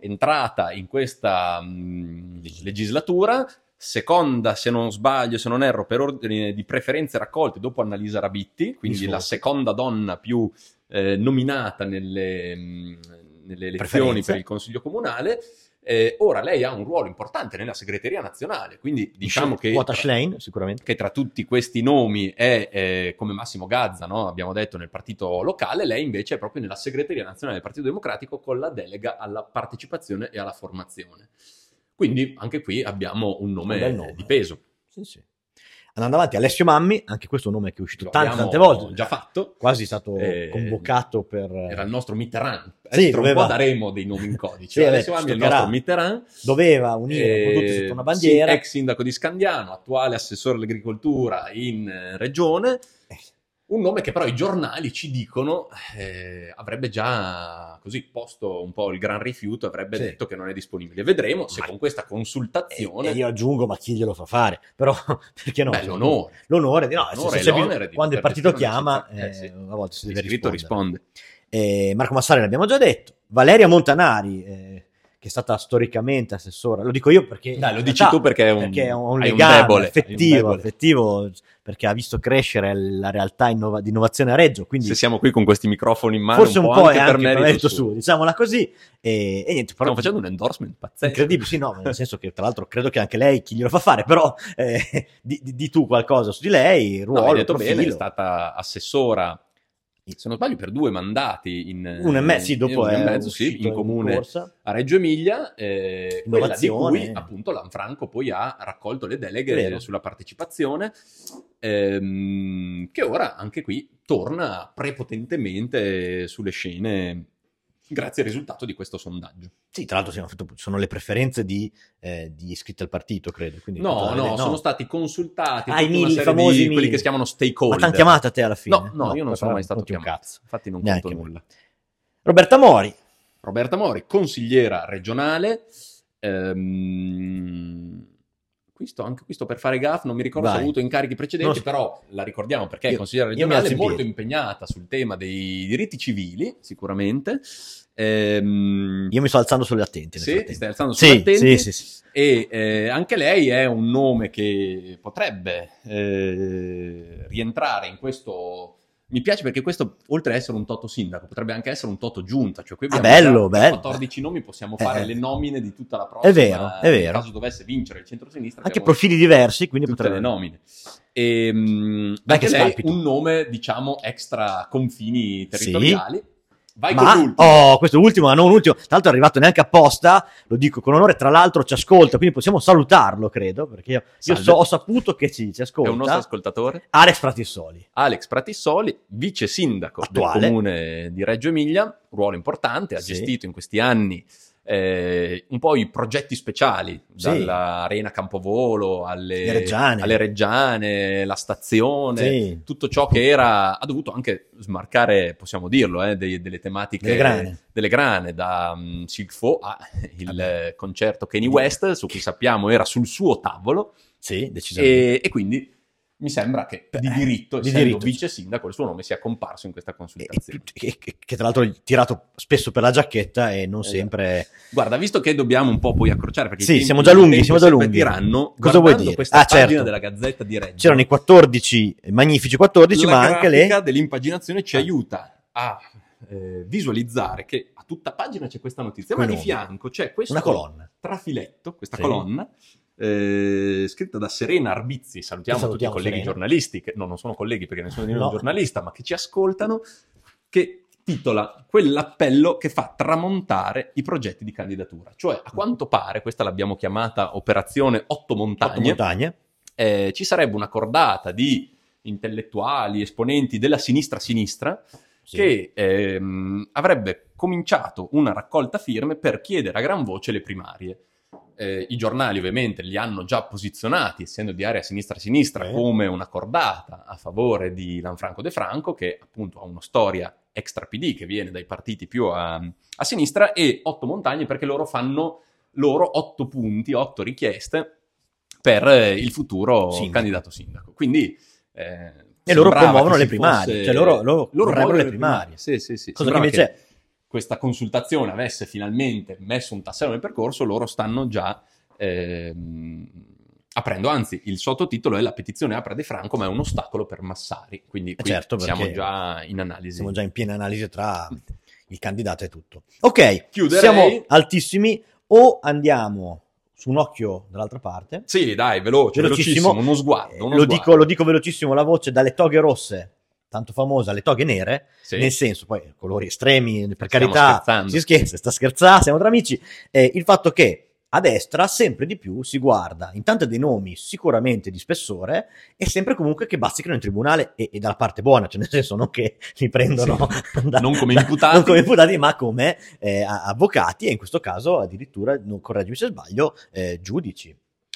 entrata in questa mh, legislatura, seconda, se non sbaglio, se non erro, per ordine di preferenze raccolte dopo Annalisa Rabitti, quindi la seconda donna più eh, nominata nelle, mh, nelle elezioni per il Consiglio Comunale. Eh, ora lei ha un ruolo importante nella segreteria nazionale, quindi diciamo che Quota Schlein, sicuramente. che tra tutti questi nomi è eh, come Massimo Gazza, no? abbiamo detto nel partito locale, lei invece è proprio nella segreteria nazionale del Partito Democratico con la delega alla partecipazione e alla formazione. Quindi anche qui abbiamo un nome, Un nome. di peso. Sì, sì. Andando avanti, Alessio Mammi, anche questo è un nome che è uscito Lo tante, tante volte. già fatto. Quasi stato Eh, convocato per. Era il nostro Mitterrand. Sì, un doveva- po' daremo dei nomi in codice. Sì, vabbè, Mammi è il nostro Mitterrand. Doveva unire Eh, sotto una bandiera. sì, ex sindaco di Scandiano, attuale assessore all'agricoltura in eh, regione. Un nome che però i giornali ci dicono eh, avrebbe già così posto un po' il gran rifiuto, avrebbe Sì. detto che non è disponibile. Vedremo se Ma- con questa E, consultazione e io aggiungo, ma chi glielo fa fare? Però perché no? beh, l'onore. L'onore di no, L'onore se- e se- l'onere di quando il partito chiama. Eh, eh, sì. a volte si deve rispondere. risponde. Eh, Marco Massari l'abbiamo già detto, Valeria Montanari, eh, che è stata storicamente assessora, lo dico io perché... Dai, lo dici realtà- tu perché è un, perché è un legame debole, hai un affettivo, affettivo, perché ha visto crescere la realtà innova- di innovazione a Reggio, quindi Se siamo qui con questi microfoni in mano, forse un po' è anche per merito, merito suo, diciamola così, e, e niente, però Stiamo facendo un endorsement pazzesco. incredibile, sì, no, nel senso che tra l'altro credo che anche lei chi glielo fa fare, però eh, di, di- di tu qualcosa su di lei, No, ruolo, hai detto profilo. bene, è stata assessora, se non sbaglio, per due mandati in un e mezzo, sì, dopo in, mezzo, sì, in comune corsa. a Reggio Emilia, eh, quella di cui appunto Lanfranco poi ha raccolto le deleghe Vero. sulla partecipazione, ehm, che ora anche qui torna prepotentemente sulle scene grazie al risultato di questo sondaggio. Sì, tra l'altro sono le preferenze di, eh, di iscritti al partito, credo. Quindi No, tutta- no, sono stati consultati Ah, i mille famosi quelli che si chiamano Ma stakeholder. t'hanno chiamato a te alla fine? No, no, io non sono mai stato chiamato. cazzo. Infatti non Neanche conto nulla. Roberta Mori, Roberta Mori, consigliera regionale. Ehm, qui sto, anche qui sto per fare gaff, non mi ricordo se Vai. ha avuto incarichi precedenti, Non- però la ricordiamo perché è Io- consigliera io mi regionale, in molto impegnata sul tema dei diritti civili, sicuramente. Ehm, io mi sto alzando sulle attenti. sì, ti stai alzando Sì, sulle attenti. sì, sì, sì. E eh, anche lei è un nome che potrebbe eh, rientrare in questo. Mi piace perché questo, oltre ad essere un toto sindaco, potrebbe anche essere un toto giunta. Cioè, qui Ah, abbiamo bello, già bello. 14 nomi, possiamo Eh, fare eh. le nomine di tutta la prossima. È vero, è vero. Nel caso dovesse vincere il centro-sinistra, Anche profili diversi, quindi tutte potrebbe... le nomine. E, mh, Vai anche che lei un nome, diciamo, extra confini Sì. Vai con Ma, l'ultimo. oh, questo ultimo, ma non ultimo, tra l'altro è arrivato neanche apposta, lo dico con onore, tra l'altro ci ascolta, quindi possiamo salutarlo, credo, perché io, io so- ho saputo che ci, ci È ascolta. un nostro ascoltatore. Alex Fratissoli. Alex Pratissoli, vice sindaco Attuale. del comune di Reggio Emilia, ruolo importante, ha Sì. gestito in questi anni eh, un po' i progetti speciali, Sì. dall'arena Campovolo alle Le Reggiane. alle Reggiane, la stazione, Sì. tutto ciò che era, ha dovuto anche smarcare, possiamo dirlo, eh, dei- delle tematiche Delle grane. delle grane, da um, Silk Fo a il concerto Kanye West, su cui sappiamo era sul suo tavolo, Sì, decisamente. e, e quindi mi sembra che di diritto, di diritto. vice sindaco, il suo nome sia comparso in questa consultazione. e- che, che tra l'altro è tirato spesso per la giacchetta e non Esatto. sempre... Guarda, visto che dobbiamo un po' poi accrociare, perché i Sì, siamo già i lunghi, siamo già lunghi. tiranno, Cosa vuoi dire? questa Ah, certo. della Gazzetta di Reggio, C'erano i 14, magnifici 14, la ma anche le... dell'impaginazione ci Ah. aiuta a eh, visualizzare che a tutta pagina c'è questa notizia, ma Quei di fianco c'è questo Una colonna. trafiletto, questa Sì. colonna, eh, scritta da Serena Arbizzi. Salutiamo, Salutiamo tutti i colleghi Serena. giornalisti, che no, non sono colleghi perché nessuno di noi è un giornalista, ma che ci ascoltano, che titola quell'appello che fa tramontare i progetti di candidatura. Cioè, a quanto pare, questa l'abbiamo chiamata Operazione Otto Montagne, Otto montagne. eh, ci sarebbe una cordata di intellettuali, esponenti della sinistra-sinistra Sì. che ehm, avrebbe cominciato una raccolta firme per chiedere a gran voce le primarie. Eh, I giornali ovviamente li hanno già posizionati, essendo di area sinistra-sinistra, Eh. come una cordata a favore di Lanfranco De Franco, che appunto ha una storia extra PD che viene dai partiti più a, a sinistra, e otto montagne perché loro fanno loro otto punti, otto richieste per eh, il futuro Sindaco. candidato sindaco. Quindi eh, E loro promuovono che le primarie, fosse- cioè loro- loro muovono le primarie. Sì, sì, sì. Cosa che invece... questa consultazione avesse finalmente messo un tassello nel percorso, loro stanno già ehm, aprendo, anzi il sottotitolo è la petizione apre De Franco ma è un ostacolo per Massari, quindi qui certo, siamo già in analisi. Siamo già in piena analisi tra il candidato e tutto. Ok, Chiuderei. siamo altissimi o andiamo su un occhio dall'altra parte. Sì, dai, veloce, Velocissimo. velocissimo, uno sguardo. Eh, uno lo, sguardo. dico, lo dico velocissimo, la voce dalle toghe rosse, tanto famosa, alle toghe nere, Sì. nel senso, poi colori estremi, per Stiamo carità, scherzando. si scherza, sta scherzando, siamo tra amici, eh, il fatto che a destra sempre di più si guarda intanto dei nomi sicuramente di spessore e sempre comunque che bazzicano in tribunale e, e dalla parte buona, cioè nel senso non che li prendono da- Non come da- imputati. non come imputati, ma come eh, avvocati e in questo caso addirittura, non correggimi se sbaglio, eh, giudici.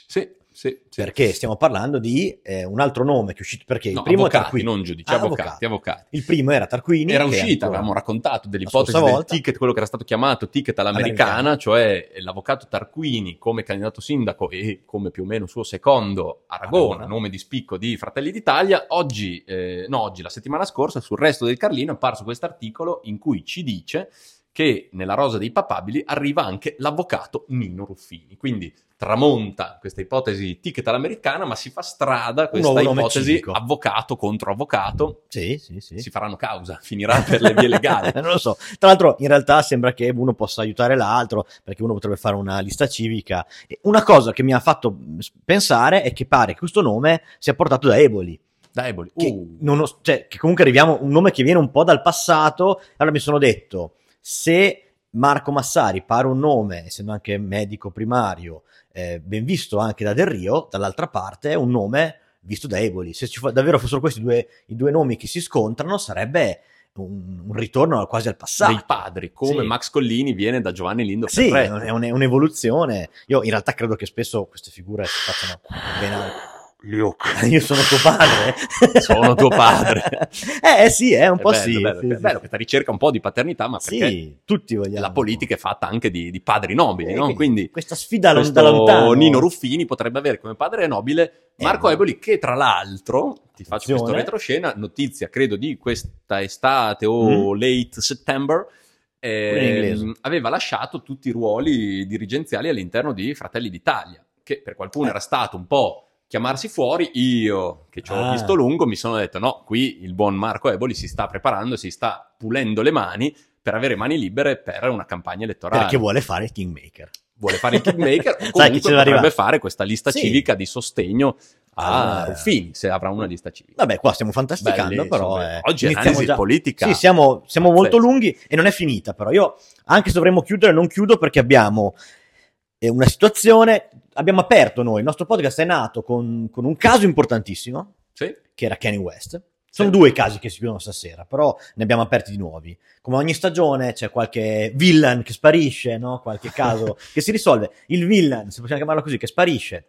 Sì, sì, sì. Perché stiamo parlando di eh, un altro nome che è uscito perché No, il primo è avvocati, Tarquini. non giudici, Ah, avvocati, avvocati. avvocati. Il primo era Tarquini. Era uscita, avevamo raccontato dell'ipotesi del ticket, quello che era stato chiamato ticket all'americana, All'americana. cioè l'avvocato Tarquini come candidato sindaco e come più o meno suo secondo Aragona, Aragona. nome di spicco di Fratelli d'Italia. Oggi, eh, no, oggi, la settimana scorsa, sul resto del Carlino è apparso questo articolo in cui ci dice che nella rosa dei papabili arriva anche l'avvocato Nino Ruffini. Quindi tramonta questa ipotesi ticket all'americana, ma si fa strada questa ipotesi avvocato contro avvocato. Sì, sì, sì. Si faranno causa, finirà per le vie legali. non lo so. Tra l'altro, in realtà sembra che uno possa aiutare l'altro, perché uno potrebbe fare una lista civica. Una cosa che mi ha fatto pensare è che pare che questo nome sia portato da Eboli. Da Eboli. Che, Uh, ho- cioè, che comunque arriviamo un nome che viene un po' dal passato. Allora mi sono detto, se Marco Massari pare un nome, essendo anche medico primario, eh, ben visto anche da Del Rio, dall'altra parte è un nome visto da Eboli. Se ci fo- davvero fossero questi due, i due nomi che si scontrano, sarebbe un, un ritorno quasi al passato. dei padri, come Sì. Max Collini viene da Giovanni Lindo Sì, è un- è un'evoluzione. Io in realtà credo che spesso queste figure si facciano bene. Io sono tuo padre. Sono tuo padre. eh sì, è un È po' bello, sì. bello, sì, è sì. bello questa ricerca un po' di paternità, ma perché Sì, tutti vogliamo. la politica è fatta anche di, di padri nobili, Eh, no? Quindi questa sfida da lontano. Nino Ruffini potrebbe avere come padre nobile Marco Eh, Eboli, che tra l'altro, ti faccio Attenzione. questo retroscena, notizia credo di questa estate o late September, ehm, in inglese. aveva lasciato tutti i ruoli dirigenziali all'interno di Fratelli d'Italia, che per qualcuno Eh. era stato un po' chiamarsi fuori. Io, che ci ho Ah. visto lungo, mi sono detto no, qui il buon Marco Eboli si sta preparando, si sta pulendo le mani per avere mani libere per una campagna elettorale Perché vuole fare il kingmaker. vuole fare il kingmaker o Sai comunque l'ha potrebbe fare questa lista Sì. civica di sostegno a Ah. Ruffini, se avrà una lista civica. Vabbè, qua stiamo fantasticando, Bellissimo, però. eh, Oggi è analisi già- politica. Sì, siamo, siamo molto lunghi e non è finita, però. Io, anche se dovremmo chiudere, non chiudo perché abbiamo eh, una situazione. Abbiamo aperto noi. Il nostro podcast è nato con, con un caso importantissimo, Sì, che era Kanye West. Sono due i casi che si chiudono stasera, però ne abbiamo aperti di nuovi. Come ogni stagione c'è qualche villain che sparisce, no? qualche caso che si risolve. Il villain, se possiamo chiamarlo così, che sparisce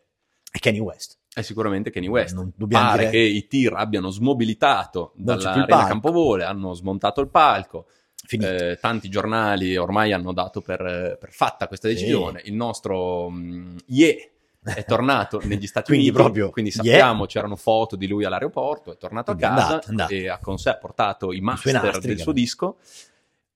è Kenny West. È sicuramente Kenny West. Non dobbiamo Pare dire- che i tir abbiano smobilitato dall'arena. Campovole, hanno smontato il palco. Eh, tanti giornali ormai hanno dato per, per fatta questa Sì. decisione. Il nostro mh, Ye è tornato negli Stati Quindi Uniti, proprio quindi sappiamo c'erano foto di lui all'aeroporto, è tornato a Quindi è casa andato, è andato. e ha con sé ha portato i master nastri, del suo disco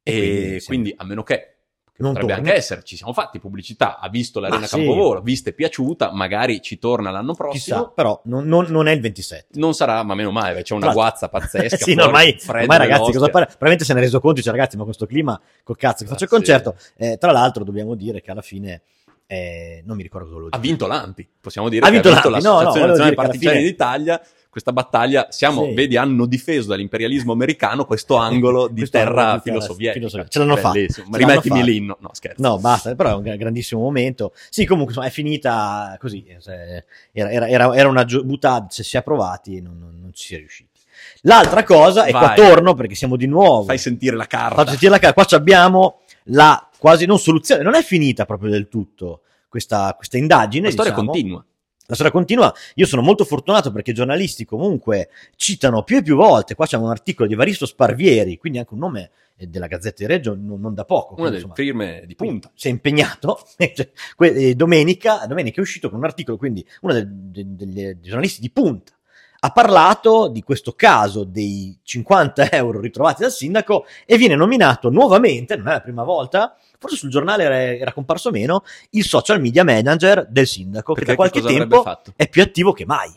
E quindi, quindi, sì. a meno che Non potrebbe torni. anche essere, ci siamo fatti pubblicità, ha visto l'Arena sì. Campovolo, vista e piaciuta, magari ci torna l'anno prossimo. Chissà, però non, non- non è il 27. Non sarà, ma meno male, c'è una Tra guazza pazzesca. sì, no, ormai, ormai ragazzi, cosa pare? Probabilmente se ne è reso conto, dice ragazzi, ma questo clima, col cazzo che faccio il concerto. Eh, tra l'altro dobbiamo dire che alla fine, eh, non mi ricordo cosa volevo Ha dire. vinto l'Ampi, possiamo dire Ha che vinto ha vinto l'Ampi, no, no, Nazionale Partigiani fine- d'Italia. Questa battaglia, siamo, Sì. vedi, hanno difeso dall'imperialismo americano questo angolo di Questo terra filosovietica. filosovietica. Ce l'hanno fatta. Rimettimi l'inno. No, scherzo. No, basta, però è un gra- grandissimo momento. Sì, comunque insomma, è finita così. eh, Era, era- era- era una gio- buttata, se si è approvati non, non- non ci si è riusciti. L'altra cosa, e qua Vai. torno perché siamo di nuovo. Fai sentire la carta. Faccio sentire la cara. Qua abbiamo la quasi non soluzione, non è finita proprio del tutto questa, questa indagine. La storia diciamo. continua. La storia continua. Io sono molto fortunato perché i giornalisti comunque citano più e più volte. Qua c'è un articolo di Evaristo Sparvieri, quindi anche un nome eh, della Gazzetta di Reggio non, non da poco. Una delle firme di punta. si è impegnato. Cioè, eh, domenica, domenica è uscito con un articolo, quindi uno dei giornalisti di punta ha parlato di questo caso dei 50 euro ritrovati dal sindaco e viene nominato nuovamente, non è la prima volta, forse sul giornale era, era comparso meno, il social media manager del sindaco, Perché che da qualche tempo è più attivo che mai.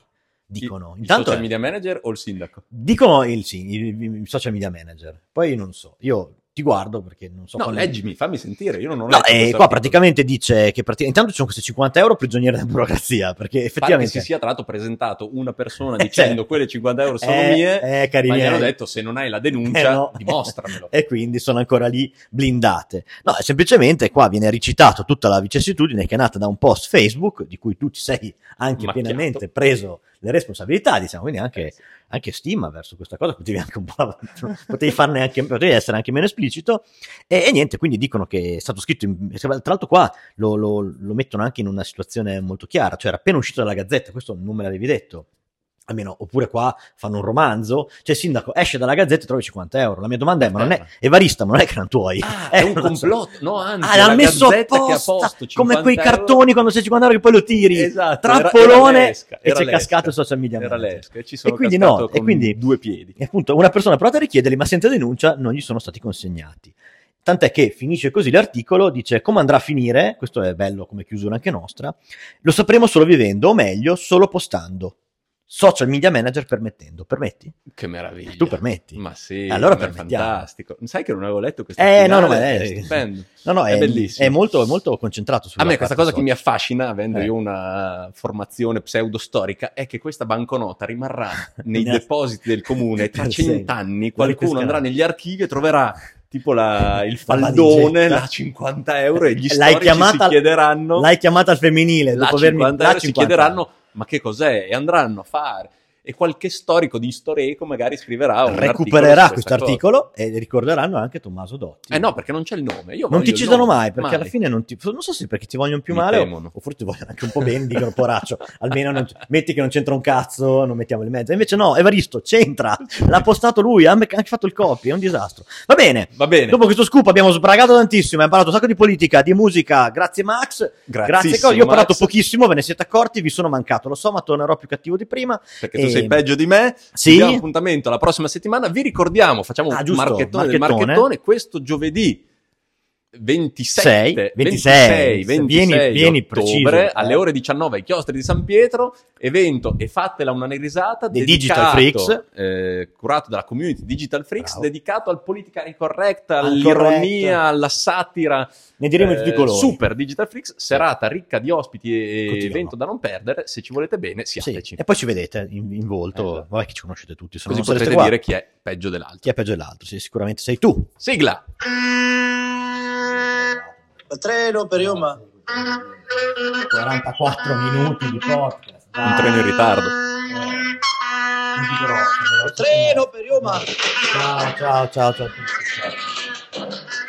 Dicono, Il, intanto il social media manager o il sindaco? dicono il, sì, il- il social media manager. Poi non so, io ti guardo perché non so No, quale- leggimi, fammi sentire. Io non ho No, e questo qua praticamente dice che pratica- intanto ci sono questi 50 euro prigionieri della burocrazia, perché Pare che effettivamente... si sia tra l'altro presentato una persona Eh, dicendo certo. quelle 50 euro sono Eh, mie, eh, cari ma gli hanno detto se non hai la denuncia Eh, no. dimostramelo. e quindi sono ancora lì blindate. No, è semplicemente qua viene ricitato tutta la vicissitudine che è nata da un post Facebook, di cui tu ti sei anche Macchiato. pienamente preso le responsabilità, diciamo, quindi anche, anche stima verso questa cosa, potevi anche un po', potevi farne anche, potevi essere anche meno esplicito, e, e niente, quindi dicono che è stato scritto, in- tra l'altro qua lo, lo- lo mettono anche in una situazione molto chiara, cioè era appena uscito dalla gazzetta, questo non me l'avevi detto, almeno, oppure qua fanno un romanzo, cioè il sindaco esce dalla gazzetta e trovi 50 euro, la mia domanda è, ma non è, Evarista, ma non è che erano tuoi? Ah, Eh, è un non so. complotto. No, anzi, Ah, l'hanno messo apposta, posto come 50 quei euro. cartoni quando c'è 50 euro che poi lo tiri, Esatto, era- trappolone era l'esca, e era c'è cascato il social media Era l'esca e ci sono E quindi no, e quindi- due piedi. E appunto una persona ha provato a richiederli, ma senza denuncia non gli sono stati consegnati. Tant'è che finisce così l'articolo, dice come andrà a finire, questo è bello come chiusura anche nostra, lo sapremo solo vivendo, o meglio, solo postando. Social media manager permettendo. Permetti? Che meraviglia. Tu permetti? Ma sì, Allora ma è fantastico. Sai che non avevo letto questo Eh, no, no, è- è stupendo. No, no, È è, bellissimo. è molto, è molto concentrato sulla A me questa cosa che mi social. affascina, avendo Eh. io una formazione pseudostorica, è che questa banconota rimarrà nei Ne- depositi del comune tra cent'anni. La Qualcuno andrà negli archivi e troverà tipo la- il La faldone, valigetta. la 50 euro e gli storici chiamata- si chiederanno L'hai chiamata al femminile, la dopo avermi 50 la euro si 50. chiederanno ma che cos'è? E andranno a fare e qualche storico di Storeco magari scriverà un recupererà questo articolo e ricorderanno anche Tommaso Dotti. eh no perché non c'è il nome. Io non ti citano mai perché alla fine non ti non so se perché ti vogliono più Mi male o, temono. o forse ti vogliono anche un po' bene di corporaccio almeno non- metti che non c'entra un cazzo non mettiamo in mezzo. Invece no Evaristo c'entra. L'ha postato lui ha anche fatto il copy è un disastro. Va bene. Va bene. Dopo questo scoop abbiamo sbragato tantissimo abbiamo parlato un sacco di politica di musica. Grazie Max. Grazie io ho parlato Max, pochissimo ve ne siete accorti vi sono mancato. Lo so ma tornerò più cattivo di prima. Perché tu e- sei peggio di me Sì. Abbiamo appuntamento la prossima settimana. Vi ricordiamo, facciamo Ah, un marchettone, marchettone. marchettone questo giovedì 27, Sei, 26, 26 vieni- vieni ottobre preciso, eh. alle ore 19 ai chiostri di San Pietro, evento e fatela una risata Dei dedicato, Digital Freaks. eh, curato dalla community Digital Freaks, Bravo. dedicato al politically correct, Al all'ironia, alla satira. Ne diremo di tutti i Eh, colori Super Digital Freaks, serata ricca di ospiti e Continuiamo. evento da non perdere. Se ci volete bene, Sì, siateci. e poi ci vedete in, in volto Esatto. vabbè che ci conoscete tutti se Così non potrete qua. dire chi è peggio dell'altro. chi è peggio dell'altro sì, sicuramente sei tu Sigla! Il treno per Roma. 44 minuti di podcast Un treno in ritardo. Il treno Roma. Ciao, ciao, ciao, ciao.